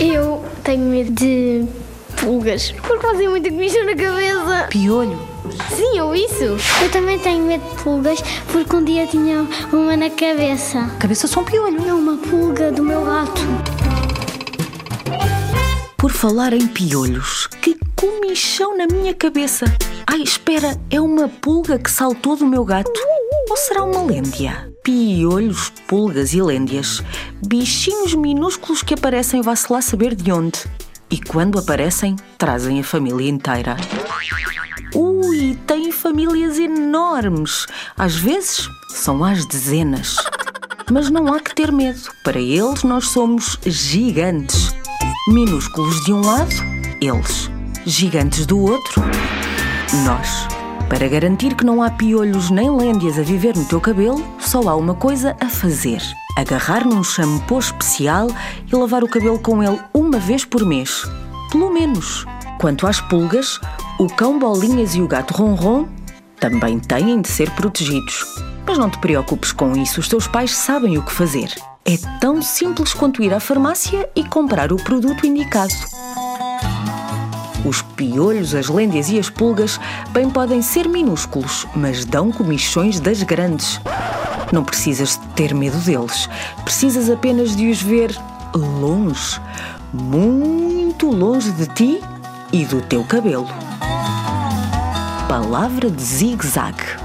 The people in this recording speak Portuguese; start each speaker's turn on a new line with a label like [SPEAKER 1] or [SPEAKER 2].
[SPEAKER 1] Eu tenho medo de pulgas, porque fazem muita comida na cabeça.
[SPEAKER 2] Piolho.
[SPEAKER 1] Sim, ou isso.
[SPEAKER 3] Eu também tenho medo de pulgas porque um dia tinha uma na cabeça.
[SPEAKER 2] Cabeça são piolho.
[SPEAKER 3] É uma pulga do meu gato.
[SPEAKER 2] Por falar em piolhos, que comichão na minha cabeça. Ai, espera, é uma pulga que saltou do meu gato? Ou será uma lêndia? Piolhos, pulgas e lêndias. Bichinhos minúsculos que aparecem vá-se lá saber de onde. E quando aparecem, trazem a família inteira. Ui, têm famílias enormes. Às vezes, são às dezenas. Mas não há que ter medo. Para eles, nós somos gigantes. Minúsculos de um lado, eles. Gigantes do outro, nós. Para garantir que não há piolhos nem lêndias a viver no teu cabelo, só há uma coisa a fazer: agarrar num shampoo especial e lavar o cabelo com ele uma vez por mês. Pelo menos. Quanto às pulgas, o cão Bolinhas e o gato Ronron também têm de ser protegidos. Mas não te preocupes com isso, os teus pais sabem o que fazer. É tão simples quanto ir à farmácia e comprar o produto indicado. Os piolhos, as lêndias e as pulgas bem podem ser minúsculos, mas dão comichões das grandes. Não precisas ter medo deles, precisas apenas de os ver longe, muito longe de ti e do teu cabelo. Palavra de zigue-zague.